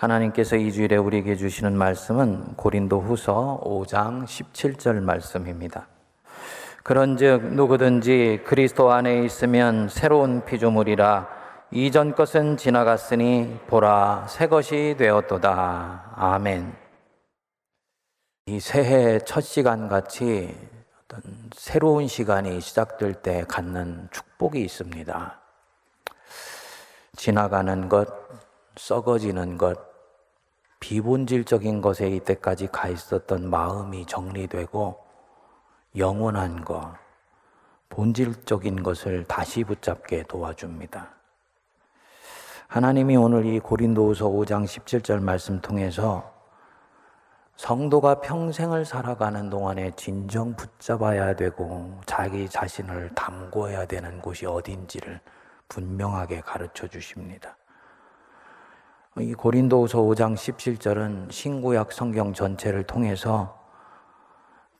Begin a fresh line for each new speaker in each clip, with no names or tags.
하나님께서 이 주일에 우리에게 주시는 말씀은 고린도 후서 5장 17절 말씀입니다. 그런즉 누구든지 그리스도 안에 있으면 새로운 피조물이라 이전 것은 지나갔으니 보라 새 것이 되었도다. 아멘. 이 새해 첫 시간 같이 어떤 새로운 시간이 시작될 때 갖는 축복이 있습니다. 지나가는 것, 썩어지는 것, 비본질적인 것에 이때까지 가 있었던 마음이 정리되고 영원한 것, 본질적인 것을 다시 붙잡게 도와줍니다. 하나님이 오늘 이 고린도후서 5장 17절 말씀 통해서 성도가 평생을 살아가는 동안에 진정 붙잡아야 되고 자기 자신을 담궈야 되는 곳이 어딘지를 분명하게 가르쳐 주십니다. 이 고린도후서 5장 17절은 신구약 성경 전체를 통해서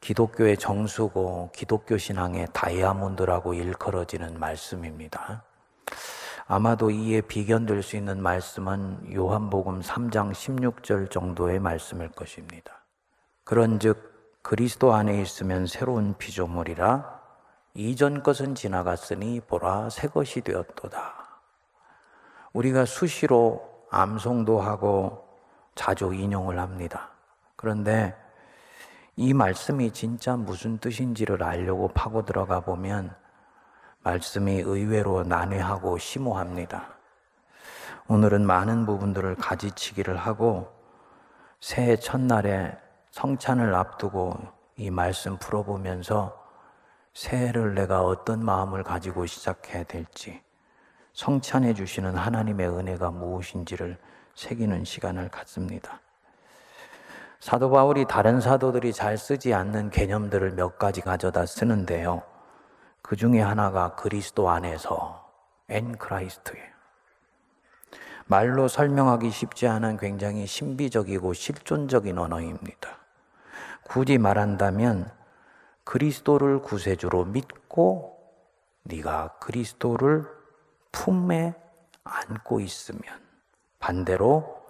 기독교의 정수고 기독교 신앙의 다이아몬드라고 일컬어지는 말씀입니다. 아마도 이에 비견될 수 있는 말씀은 요한복음 3장 16절 정도의 말씀일 것입니다. 그런즉 그리스도 안에 있으면 새로운 피조물이라 이전 것은 지나갔으니 보라 새 것이 되었도다. 우리가 수시로 암송도 하고 자주 인용을 합니다. 그런데 이 말씀이 진짜 무슨 뜻인지를 알려고 파고 들어가 보면 말씀이 의외로 난해하고 심오합니다. 오늘은 많은 부분들을 가지치기를 하고 새해 첫날에 성찬을 앞두고 이 말씀 풀어보면서 새해를 내가 어떤 마음을 가지고 시작해야 될지 성찬해 주시는 하나님의 은혜가 무엇인지를 새기는 시간을 갖습니다. 사도 바울이 다른 사도들이 잘 쓰지 않는 개념들을 몇 가지 가져다 쓰는데요. 그 중에 하나가 그리스도 안에서 in Christ예요. 말로 설명하기 쉽지 않은 굉장히 신비적이고 실존적인 언어입니다. 굳이 말한다면 그리스도를 구세주로 믿고 네가 그리스도를 품에 안고 있으면 반대로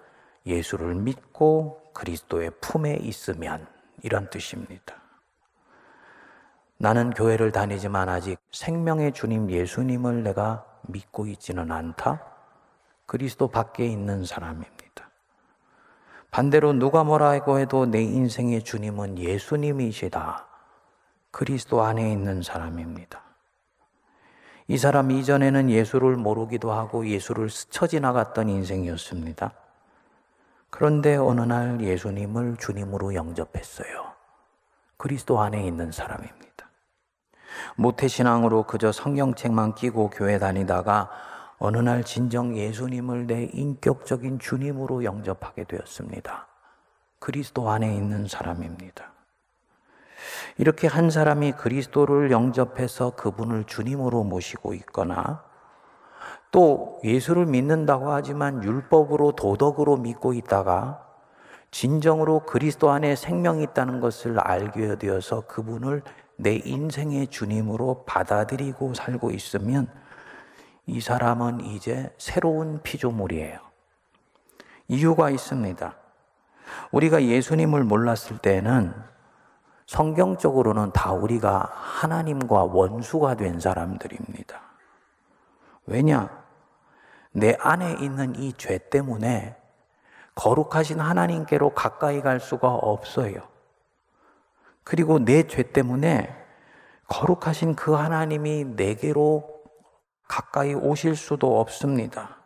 예수를 믿고 그리스도의 품에 있으면 이런 뜻입니다. 나는 교회를 다니지만 아직 생명의 주님 예수님을 내가 믿고 있지는 않다. 그리스도 밖에 있는 사람입니다. 반대로 누가 뭐라고 해도 내 인생의 주님은 예수님이시다. 그리스도 안에 있는 사람입니다. 이 사람 이전에는 예수를 모르기도 하고 예수를 스쳐 지나갔던 인생이었습니다. 그런데 어느 날 예수님을 주님으로 영접했어요. 그리스도 안에 있는 사람입니다. 모태신앙으로 그저 성경책만 끼고 교회 다니다가 어느 날 진정 예수님을 내 인격적인 주님으로 영접하게 되었습니다. 그리스도 안에 있는 사람입니다. 이렇게 한 사람이 그리스도를 영접해서 그분을 주님으로 모시고 있거나 또 예수를 믿는다고 하지만 율법으로 도덕으로 믿고 있다가 진정으로 그리스도 안에 생명이 있다는 것을 알게 되어서 그분을 내 인생의 주님으로 받아들이고 살고 있으면 이 사람은 이제 새로운 피조물이에요. 이유가 있습니다. 우리가 예수님을 몰랐을 때는 성경적으로는 다 우리가 하나님과 원수가 된 사람들입니다. 왜냐? 내 안에 있는 이 죄 때문에 거룩하신 하나님께로 가까이 갈 수가 없어요. 그리고 내 죄 때문에 거룩하신 그 하나님이 내게로 가까이 오실 수도 없습니다.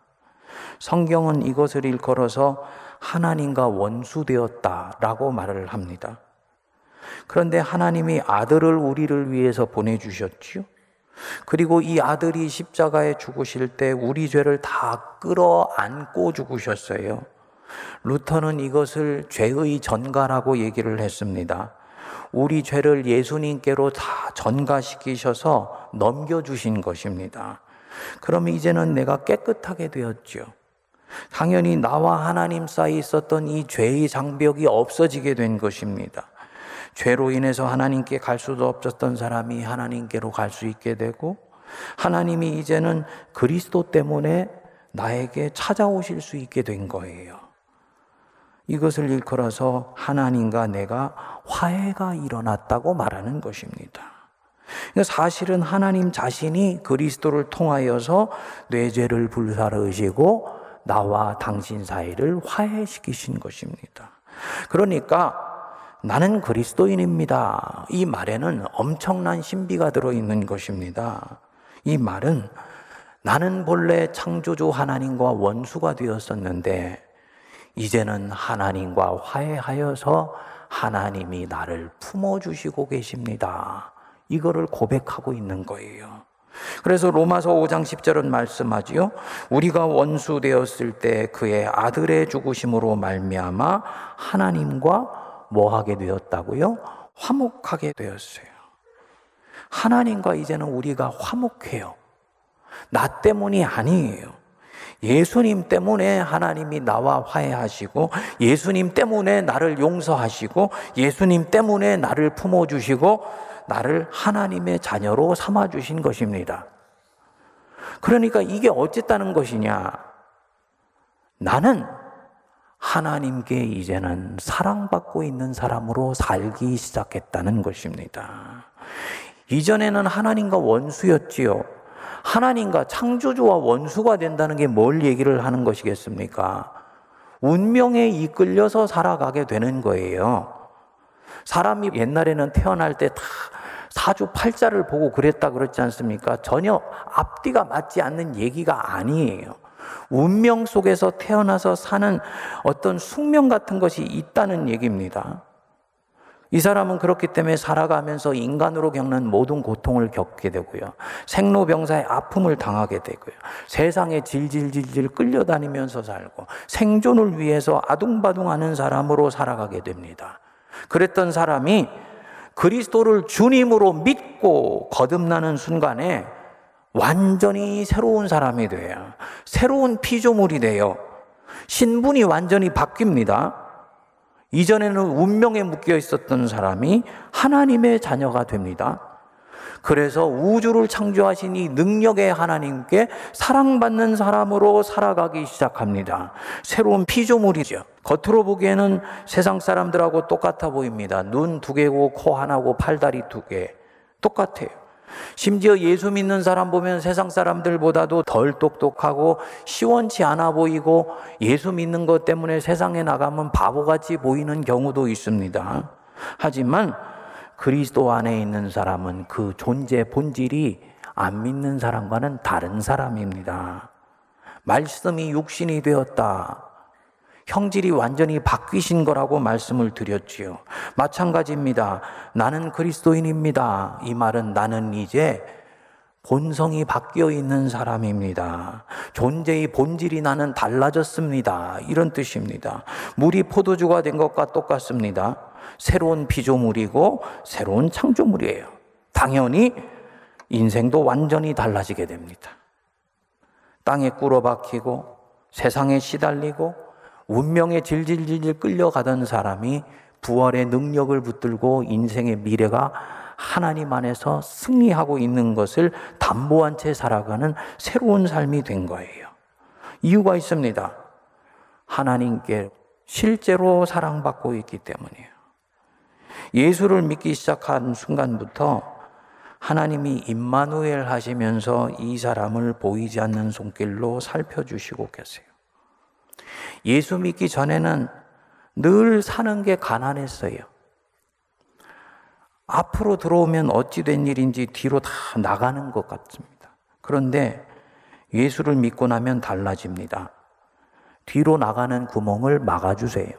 성경은 이것을 일컬어서 하나님과 원수되었다라고 말을 합니다. 그런데 하나님이 아들을 우리를 위해서 보내주셨지요. 그리고 이 아들이 십자가에 죽으실 때 우리 죄를 다 끌어안고 죽으셨어요. 루터는 이것을 죄의 전가라고 얘기를 했습니다. 우리 죄를 예수님께로 다 전가시키셔서 넘겨주신 것입니다. 그러면 이제는 내가 깨끗하게 되었죠. 당연히 나와 하나님 사이 있었던 이 죄의 장벽이 없어지게 된 것입니다. 죄로 인해서 하나님께 갈 수도 없었던 사람이 하나님께로 갈 수 있게 되고 하나님이 이제는 그리스도 때문에 나에게 찾아오실 수 있게 된 거예요. 이것을 일컬어서 하나님과 내가 화해가 일어났다고 말하는 것입니다. 사실은 하나님 자신이 그리스도를 통하여서 뇌 죄를 불사르시고 나와 당신 사이를 화해시키신 것입니다. 그러니까 나는 그리스도인입니다. 이 말에는 엄청난 신비가 들어있는 것입니다. 이 말은 나는 본래 창조주 하나님과 원수가 되었었는데 이제는 하나님과 화해하여서 하나님이 나를 품어주시고 계십니다. 이거를 고백하고 있는 거예요. 그래서 로마서 5장 10절은 말씀하지요. 우리가 원수 되었을 때 그의 아들의 죽으심으로 말미암아 하나님과 뭐 하게 되었다고요? 화목하게 되었어요. 하나님과 이제는 우리가 화목해요. 나 때문이 아니에요. 예수님 때문에 하나님이 나와 화해하시고, 예수님 때문에 나를 용서하시고, 예수님 때문에 나를 품어주시고, 나를 하나님의 자녀로 삼아주신 것입니다. 그러니까 이게 어쨌다는 것이냐? 나는 하나님께 이제는 사랑받고 있는 사람으로 살기 시작했다는 것입니다. 이전에는 하나님과 원수였지요. 하나님과 창조주와 원수가 된다는 게 뭘 얘기를 하는 것이겠습니까? 운명에 이끌려서 살아가게 되는 거예요. 사람이 옛날에는 태어날 때 다 사주 팔자를 보고 그랬다 그랬지 않습니까? 전혀 앞뒤가 맞지 않는 얘기가 아니에요. 운명 속에서 태어나서 사는 어떤 숙명 같은 것이 있다는 얘기입니다. 이 사람은 그렇기 때문에 살아가면서 인간으로 겪는 모든 고통을 겪게 되고요. 생로병사의 아픔을 당하게 되고요. 세상에 질질질질 끌려다니면서 살고 생존을 위해서 아둥바둥하는 사람으로 살아가게 됩니다. 그랬던 사람이 그리스도를 주님으로 믿고 거듭나는 순간에 완전히 새로운 사람이 돼요. 새로운 피조물이 돼요. 신분이 완전히 바뀝니다. 이전에는 운명에 묶여 있었던 사람이 하나님의 자녀가 됩니다. 그래서 우주를 창조하신 이 능력의 하나님께 사랑받는 사람으로 살아가기 시작합니다. 새로운 피조물이죠. 겉으로 보기에는 세상 사람들하고 똑같아 보입니다. 눈 두 개고 코 하나고 팔다리 두 개. 똑같아요. 심지어 예수 믿는 사람 보면 세상 사람들보다도 덜 똑똑하고 시원치 않아 보이고 예수 믿는 것 때문에 세상에 나가면 바보같이 보이는 경우도 있습니다. 하지만 그리스도 안에 있는 사람은 그 존재 본질이 안 믿는 사람과는 다른 사람입니다. 말씀이 육신이 되었다. 형질이 완전히 바뀌신 거라고 말씀을 드렸지요. 마찬가지입니다. 나는 그리스도인입니다. 이 말은 나는 이제 본성이 바뀌어 있는 사람입니다. 존재의 본질이 나는 달라졌습니다. 이런 뜻입니다. 물이 포도주가 된 것과 똑같습니다. 새로운 피조물이고 새로운 창조물이에요. 당연히 인생도 완전히 달라지게 됩니다. 땅에 꿇어박히고 세상에 시달리고 운명에 질질질질 끌려가던 사람이 부활의 능력을 붙들고 인생의 미래가 하나님 안에서 승리하고 있는 것을 담보한 채 살아가는 새로운 삶이 된 거예요. 이유가 있습니다. 하나님께 실제로 사랑받고 있기 때문이에요. 예수를 믿기 시작한 순간부터 하나님이 임마누엘 하시면서 이 사람을 보이지 않는 손길로 살펴주시고 계세요. 예수 믿기 전에는 늘 사는 게 가난했어요. 앞으로 들어오면 어찌 된 일인지 뒤로 다 나가는 것 같습니다. 그런데 예수를 믿고 나면 달라집니다. 뒤로 나가는 구멍을 막아주세요.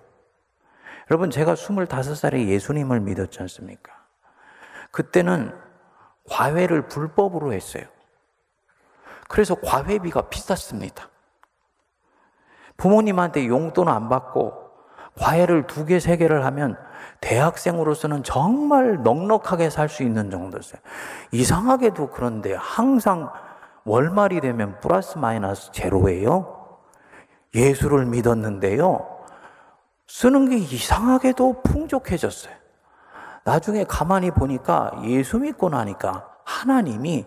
여러분, 제가 25살에 예수님을 믿었지 않습니까? 그때는 과외를 불법으로 했어요. 그래서 과외비가 비쌌습니다. 부모님한테 용돈 안 받고 과외를 두 개, 세 개를 하면 대학생으로서는 정말 넉넉하게 살 수 있는 정도였어요. 이상하게도 그런데 항상 월말이 되면 플러스 마이너스 제로예요. 예수를 믿었는데요. 쓰는 게 이상하게도 풍족해졌어요. 나중에 가만히 보니까 예수 믿고 나니까 하나님이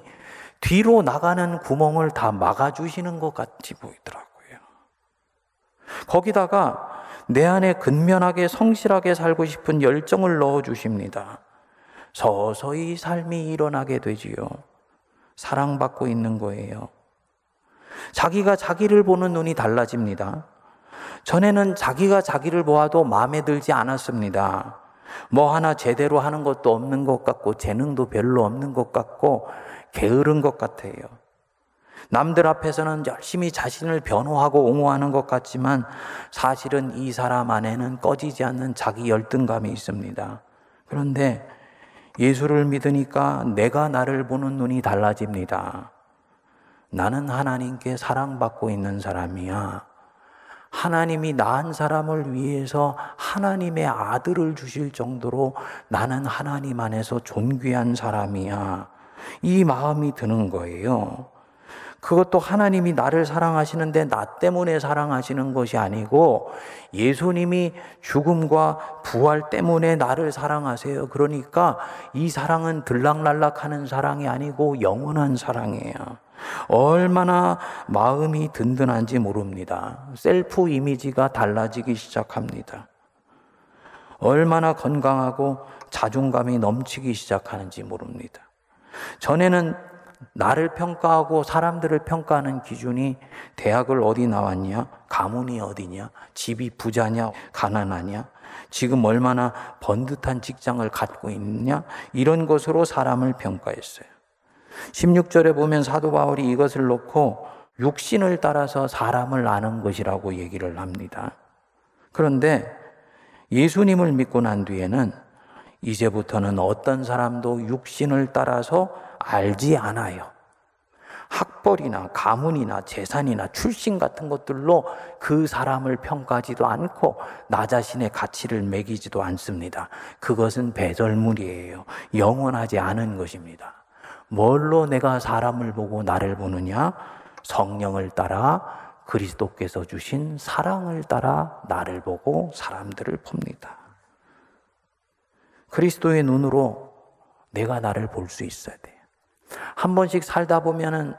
뒤로 나가는 구멍을 다 막아주시는 것 같이 보이더라고요. 거기다가 내 안에 근면하게 성실하게 살고 싶은 열정을 넣어 주십니다. 서서히 삶이 일어나게 되지요. 사랑받고 있는 거예요. 자기가 자기를 보는 눈이 달라집니다. 전에는 자기가 자기를 보아도 마음에 들지 않았습니다. 뭐 하나 제대로 하는 것도 없는 것 같고, 재능도 별로 없는 것 같고, 게으른 것 같아요. 남들 앞에서는 열심히 자신을 변호하고 옹호하는 것 같지만 사실은 이 사람 안에는 꺼지지 않는 자기 열등감이 있습니다. 그런데 예수를 믿으니까 내가 나를 보는 눈이 달라집니다. 나는 하나님께 사랑받고 있는 사람이야. 하나님이 나 한 사람을 위해서 하나님의 아들을 주실 정도로 나는 하나님 안에서 존귀한 사람이야. 이 마음이 드는 거예요. 그것도 하나님이 나를 사랑하시는데 나 때문에 사랑하시는 것이 아니고 예수님이 죽음과 부활 때문에 나를 사랑하세요. 그러니까 이 사랑은 들락날락 하는 사랑이 아니고 영원한 사랑이에요. 얼마나 마음이 든든한지 모릅니다. 셀프 이미지가 달라지기 시작합니다. 얼마나 건강하고 자존감이 넘치기 시작하는지 모릅니다. 전에는 나를 평가하고 사람들을 평가하는 기준이 대학을 어디 나왔냐, 가문이 어디냐, 집이 부자냐, 가난하냐, 지금 얼마나 번듯한 직장을 갖고 있느냐, 이런 것으로 사람을 평가했어요. 16절에 보면 사도 바울이 이것을 놓고 육신을 따라서 사람을 아는 것이라고 얘기를 합니다. 그런데 예수님을 믿고 난 뒤에는 이제부터는 어떤 사람도 육신을 따라서 알지 않아요. 학벌이나 가문이나 재산이나 출신 같은 것들로 그 사람을 평가하지도 않고 나 자신의 가치를 매기지도 않습니다. 그것은 배설물이에요. 영원하지 않은 것입니다. 뭘로 내가 사람을 보고 나를 보느냐? 성령을 따라 그리스도께서 주신 사랑을 따라 나를 보고 사람들을 봅니다. 그리스도의 눈으로 내가 나를 볼 수 있어야 돼요. 한 번씩 살다 보면은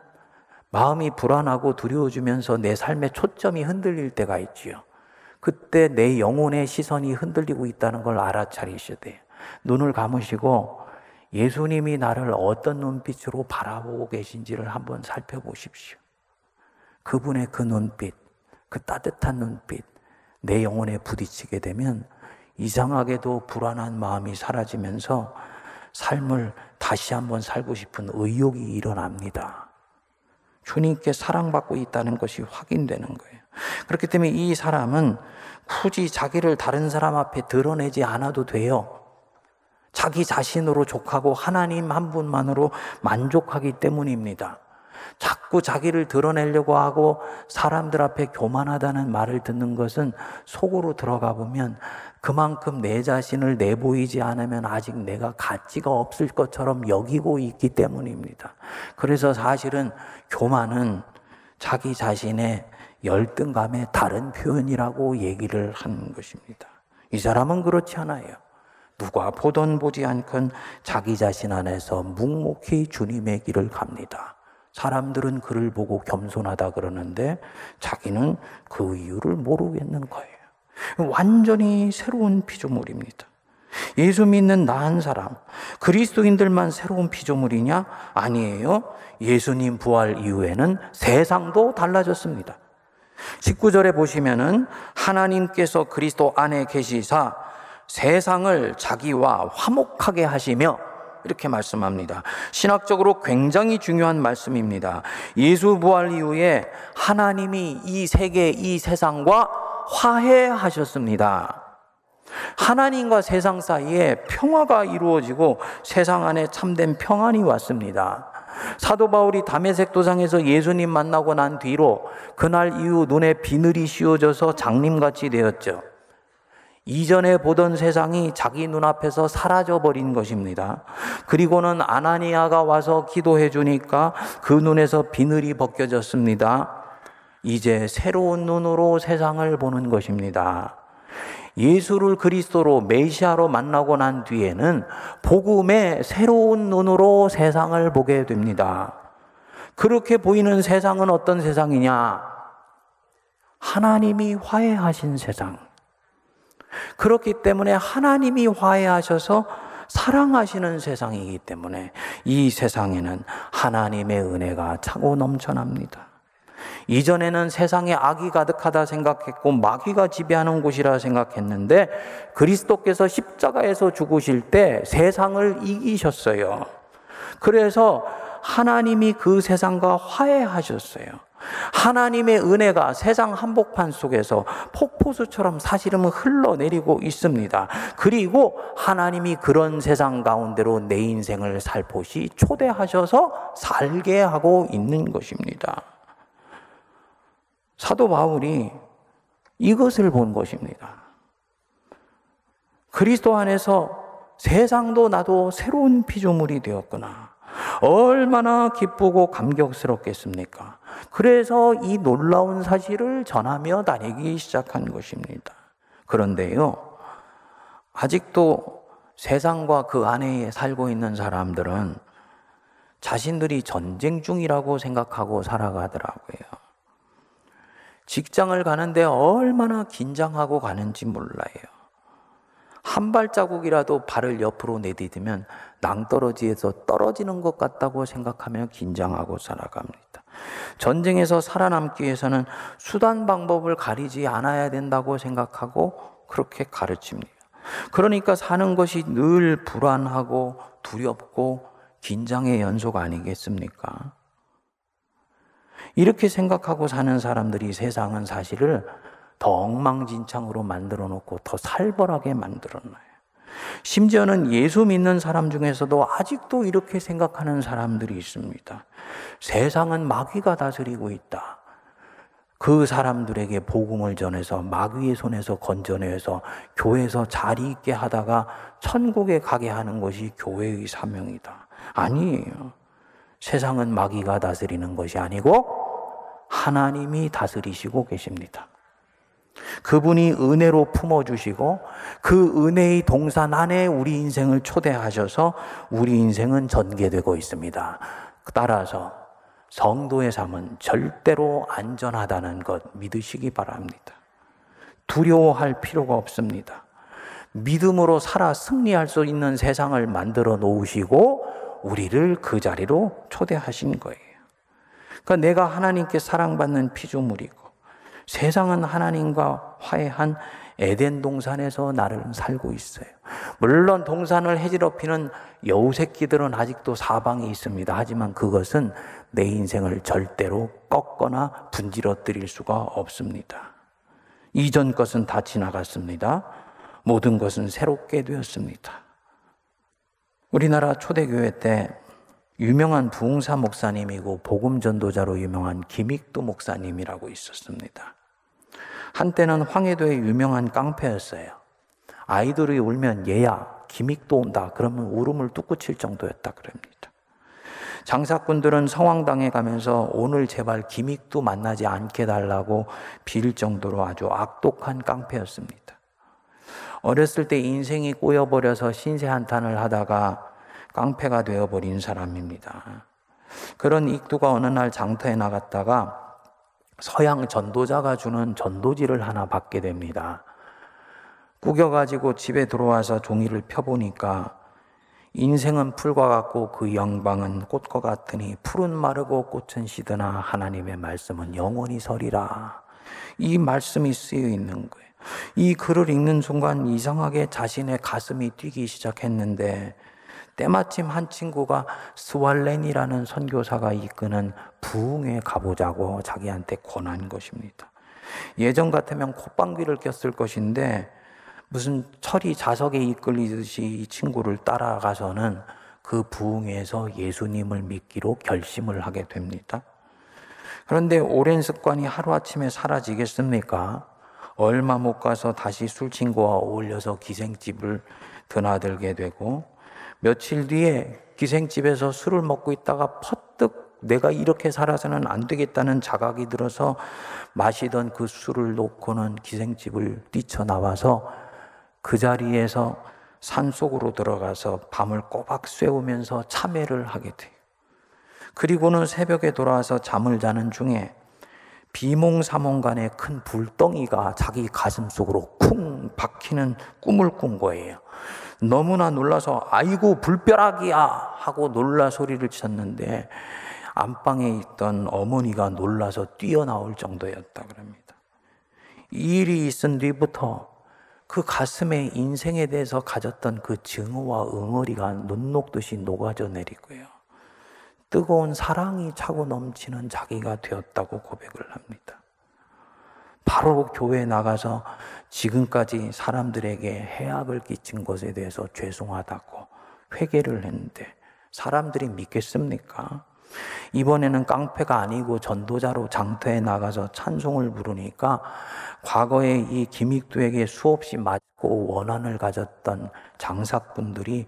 마음이 불안하고 두려워지면서 내 삶의 초점이 흔들릴 때가 있지요. 그때 내 영혼의 시선이 흔들리고 있다는 걸 알아차리셔야 돼요. 눈을 감으시고 예수님이 나를 어떤 눈빛으로 바라보고 계신지를 한번 살펴보십시오. 그분의 그 눈빛, 그 따뜻한 눈빛, 내 영혼에 부딪히게 되면 이상하게도 불안한 마음이 사라지면서 삶을 다시 한번 살고 싶은 의욕이 일어납니다. 주님께 사랑받고 있다는 것이 확인되는 거예요. 그렇기 때문에 이 사람은 굳이 자기를 다른 사람 앞에 드러내지 않아도 돼요. 자기 자신으로 족하고 하나님 한 분만으로 만족하기 때문입니다. 자꾸 자기를 드러내려고 하고 사람들 앞에 교만하다는 말을 듣는 것은 속으로 들어가 보면 그만큼 내 자신을 내보이지 않으면 아직 내가 가치가 없을 것처럼 여기고 있기 때문입니다. 그래서 사실은 교만은 자기 자신의 열등감의 다른 표현이라고 얘기를 하는 것입니다. 이 사람은 그렇지 않아요. 누가 보던 보지 않건 자기 자신 안에서 묵묵히 주님의 길을 갑니다. 사람들은 그를 보고 겸손하다 그러는데 자기는 그 이유를 모르겠는 거예요. 완전히 새로운 피조물입니다. 예수 믿는 나한 사람, 그리스도인들만 새로운 피조물이냐? 아니에요. 예수님 부활 이후에는 세상도 달라졌습니다. 19절에 보시면은 하나님께서 그리스도 안에 계시사 세상을 자기와 화목하게 하시며 이렇게 말씀합니다. 신학적으로 굉장히 중요한 말씀입니다. 예수 부활 이후에 하나님이 이 세계, 이 세상과 화해하셨습니다. 하나님과 세상 사이에 평화가 이루어지고 세상 안에 참된 평안이 왔습니다. 사도 바울이 담에색 도상에서 예수님 만나고 난 뒤로 그날 이후 눈에 비늘이 씌워져서 장님같이 되었죠. 이전에 보던 세상이 자기 눈앞에서 사라져 버린 것입니다. 그리고는 아나니아가 와서 기도해 주니까 그 눈에서 비늘이 벗겨졌습니다. 이제 새로운 눈으로 세상을 보는 것입니다. 예수를 그리스도로 메시아로 만나고 난 뒤에는 복음의 새로운 눈으로 세상을 보게 됩니다. 그렇게 보이는 세상은 어떤 세상이냐? 하나님이 화해하신 세상. 그렇기 때문에 하나님이 화해하셔서 사랑하시는 세상이기 때문에 이 세상에는 하나님의 은혜가 차고 넘쳐납니다. 이전에는 세상에 악이 가득하다 생각했고 마귀가 지배하는 곳이라 생각했는데 그리스도께서 십자가에서 죽으실 때 세상을 이기셨어요. 그래서 하나님이 그 세상과 화해하셨어요. 하나님의 은혜가 세상 한복판 속에서 폭포수처럼 사실은 흘러내리고 있습니다. 그리고 하나님이 그런 세상 가운데로 내 인생을 살포시 초대하셔서 살게 하고 있는 것입니다. 사도 바울이 이것을 본 것입니다. 그리스도 안에서 세상도 나도 새로운 피조물이 되었구나. 얼마나 기쁘고 감격스럽겠습니까? 그래서 이 놀라운 사실을 전하며 다니기 시작한 것입니다. 그런데요, 아직도 세상과 그 안에 살고 있는 사람들은 자신들이 전쟁 중이라고 생각하고 살아가더라고요. 직장을 가는데 얼마나 긴장하고 가는지 몰라요. 한 발자국이라도 발을 옆으로 내디디면 낭떠러지에서 떨어지는 것 같다고 생각하며 긴장하고 살아갑니다. 전쟁에서 살아남기 위해서는 수단 방법을 가리지 않아야 된다고 생각하고 그렇게 가르칩니다. 그러니까 사는 것이 늘 불안하고 두렵고 긴장의 연속 아니겠습니까? 이렇게 생각하고 사는 사람들이 세상은 사실을 더 엉망진창으로 만들어 놓고 더 살벌하게 만들어 놔요. 심지어는 예수 믿는 사람 중에서도 아직도 이렇게 생각하는 사람들이 있습니다. 세상은 마귀가 다스리고 있다. 그 사람들에게 복음을 전해서 마귀의 손에서 건져내서 교회에서 자리 있게 하다가 천국에 가게 하는 것이 교회의 사명이다. 아니에요. 세상은 마귀가 다스리는 것이 아니고 하나님이 다스리시고 계십니다. 그분이 은혜로 품어주시고 그 은혜의 동산 안에 우리 인생을 초대하셔서 우리 인생은 전개되고 있습니다. 따라서 성도의 삶은 절대로 안전하다는 것 믿으시기 바랍니다. 두려워할 필요가 없습니다. 믿음으로 살아 승리할 수 있는 세상을 만들어 놓으시고 우리를 그 자리로 초대하신 거예요. 그러니까 내가 하나님께 사랑받는 피조물이고 세상은 하나님과 화해한 에덴 동산에서 나를 살고 있어요. 물론 동산을 해지럽히는 여우 새끼들은 아직도 사방에 있습니다. 하지만 그것은 내 인생을 절대로 꺾거나 분지러뜨릴 수가 없습니다. 이전 것은 다 지나갔습니다. 모든 것은 새롭게 되었습니다. 우리나라 초대교회 때 유명한 부흥사 목사님이고 복음 전도자로 유명한 김익도 목사님이라고 있었습니다. 한때는 황해도의 유명한 깡패였어요. 아이들이 울면 얘야 김익도 온다 그러면 울음을 뚝 그칠 정도였다 그럽니다. 장사꾼들은 성황당에 가면서 오늘 제발 김익도 만나지 않게 달라고 빌 정도로 아주 악독한 깡패였습니다. 어렸을 때 인생이 꼬여버려서 신세 한탄을 하다가 깡패가 되어버린 사람입니다. 그런 익두가 어느 날 장터에 나갔다가 서양 전도자가 주는 전도지를 하나 받게 됩니다. 구겨가지고 집에 들어와서 종이를 펴보니까 인생은 풀과 같고 그 영광은 꽃과 같으니 푸른 마르고 꽃은 시드나 하나님의 말씀은 영원히 서리라. 이 말씀이 쓰여 있는 거예요. 이 글을 읽는 순간 이상하게 자신의 가슴이 뛰기 시작했는데 때마침 한 친구가 스왈렌이라는 선교사가 이끄는 부흥에 가보자고 자기한테 권한 것입니다. 예전 같으면 콧방귀를 꼈을 것인데 무슨 철이 자석에 이끌리듯이 이 친구를 따라가서는 그 부흥에서 예수님을 믿기로 결심을 하게 됩니다. 그런데 오랜 습관이 하루아침에 사라지겠습니까? 얼마 못 가서 다시 술 친구와 어울려서 기생집을 드나들게 되고 며칠 뒤에 기생집에서 술을 먹고 있다가 퍼뜩 내가 이렇게 살아서는 안 되겠다는 자각이 들어서 마시던 그 술을 놓고는 기생집을 뛰쳐나와서 그 자리에서 산 속으로 들어가서 밤을 꼬박 쐬우면서 참회를 하게 돼요. 그리고는 새벽에 돌아와서 잠을 자는 중에 비몽사몽간에 큰 불덩이가 자기 가슴 속으로 쿵 박히는 꿈을 꾼 거예요. 너무나 놀라서 아이고 불벼락이야 하고 놀라 소리를 쳤는데 안방에 있던 어머니가 놀라서 뛰어나올 정도였다 그럽니다. 이 일이 있은 뒤부터 그 가슴에 인생에 대해서 가졌던 그 증오와 응어리가 눈 녹듯이 녹아져 내리고요. 뜨거운 사랑이 차고 넘치는 자기가 되었다고 고백을 합니다. 바로 교회에 나가서 지금까지 사람들에게 해악을 끼친 것에 대해서 죄송하다고 회개를 했는데 사람들이 믿겠습니까? 이번에는 깡패가 아니고 전도자로 장터에 나가서 찬송을 부르니까 과거에 이 김익두에게 수없이 맞고 원한을 가졌던 장사꾼들이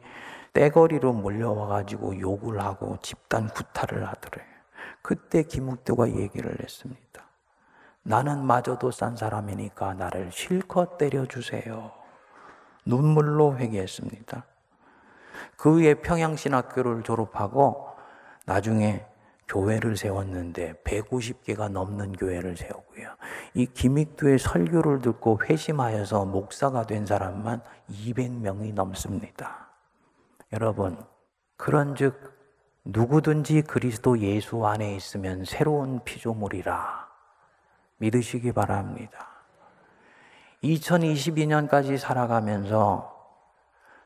떼거리로 몰려와가지고 욕을 하고 집단 구타를 하더래요. 그때 김익두가 얘기를 했습니다. 나는 마저도 싼 사람이니까 나를 실컷 때려주세요. 눈물로 회개했습니다. 그 후에 평양신학교를 졸업하고 나중에 교회를 세웠는데 150개가 넘는 교회를 세우고요. 이 김익두의 설교를 듣고 회심하여서 목사가 된 사람만 200명이 넘습니다. 여러분, 그런 즉 누구든지 그리스도 예수 안에 있으면 새로운 피조물이라 믿으시기 바랍니다. 2022년까지 살아가면서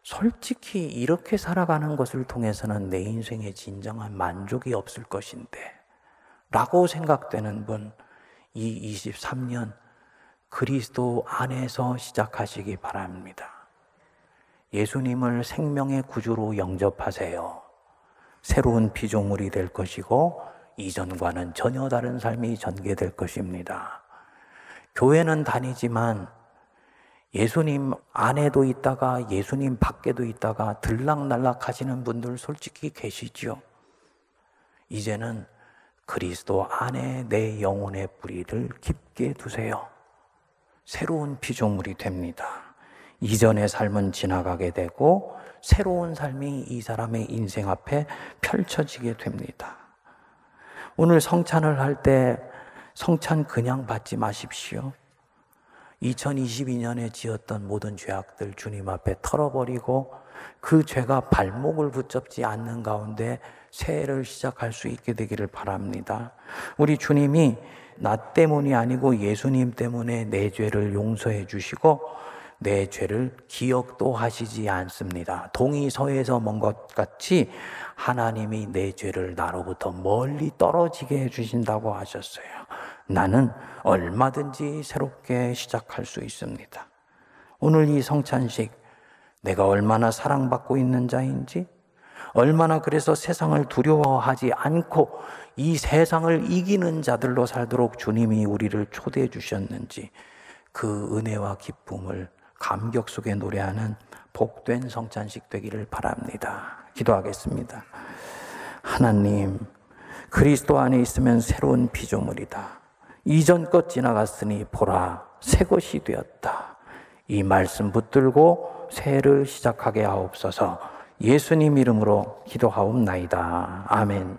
솔직히 이렇게 살아가는 것을 통해서는 내 인생에 진정한 만족이 없을 것인데 라고 생각되는 분, 이 23년 그리스도 안에서 시작하시기 바랍니다. 예수님을 생명의 구주로 영접하세요. 새로운 피조물이 될 것이고 이전과는 전혀 다른 삶이 전개될 것입니다. 교회는 다니지만 예수님 안에도 있다가 예수님 밖에도 있다가 들락날락 하시는 분들 솔직히 계시죠. 이제는 그리스도 안에 내 영혼의 뿌리를 깊게 두세요. 새로운 피조물이 됩니다. 이전의 삶은 지나가게 되고 새로운 삶이 이 사람의 인생 앞에 펼쳐지게 됩니다. 오늘 성찬을 할 때 성찬 그냥 받지 마십시오. 2022년에 지었던 모든 죄악들 주님 앞에 털어버리고 그 죄가 발목을 붙잡지 않는 가운데 새해를 시작할 수 있게 되기를 바랍니다. 우리 주님이 나 때문이 아니고 예수님 때문에 내 죄를 용서해 주시고 내 죄를 기억도 하시지 않습니다. 동이 서에서 먼 것 같이 하나님이 내 죄를 나로부터 멀리 떨어지게 해주신다고 하셨어요. 나는 얼마든지 새롭게 시작할 수 있습니다. 오늘 이 성찬식, 내가 얼마나 사랑받고 있는 자인지, 얼마나 그래서 세상을 두려워하지 않고 이 세상을 이기는 자들로 살도록 주님이 우리를 초대해 주셨는지 그 은혜와 기쁨을 감격 속에 노래하는 복된 성찬식 되기를 바랍니다. 기도하겠습니다. 하나님, 그리스도 안에 있으면 새로운 피조물이다. 이전 것 지나갔으니 보라, 새 것이 되었다. 이 말씀 붙들고 새해를 시작하게 하옵소서 예수님 이름으로 기도하옵나이다. 아멘.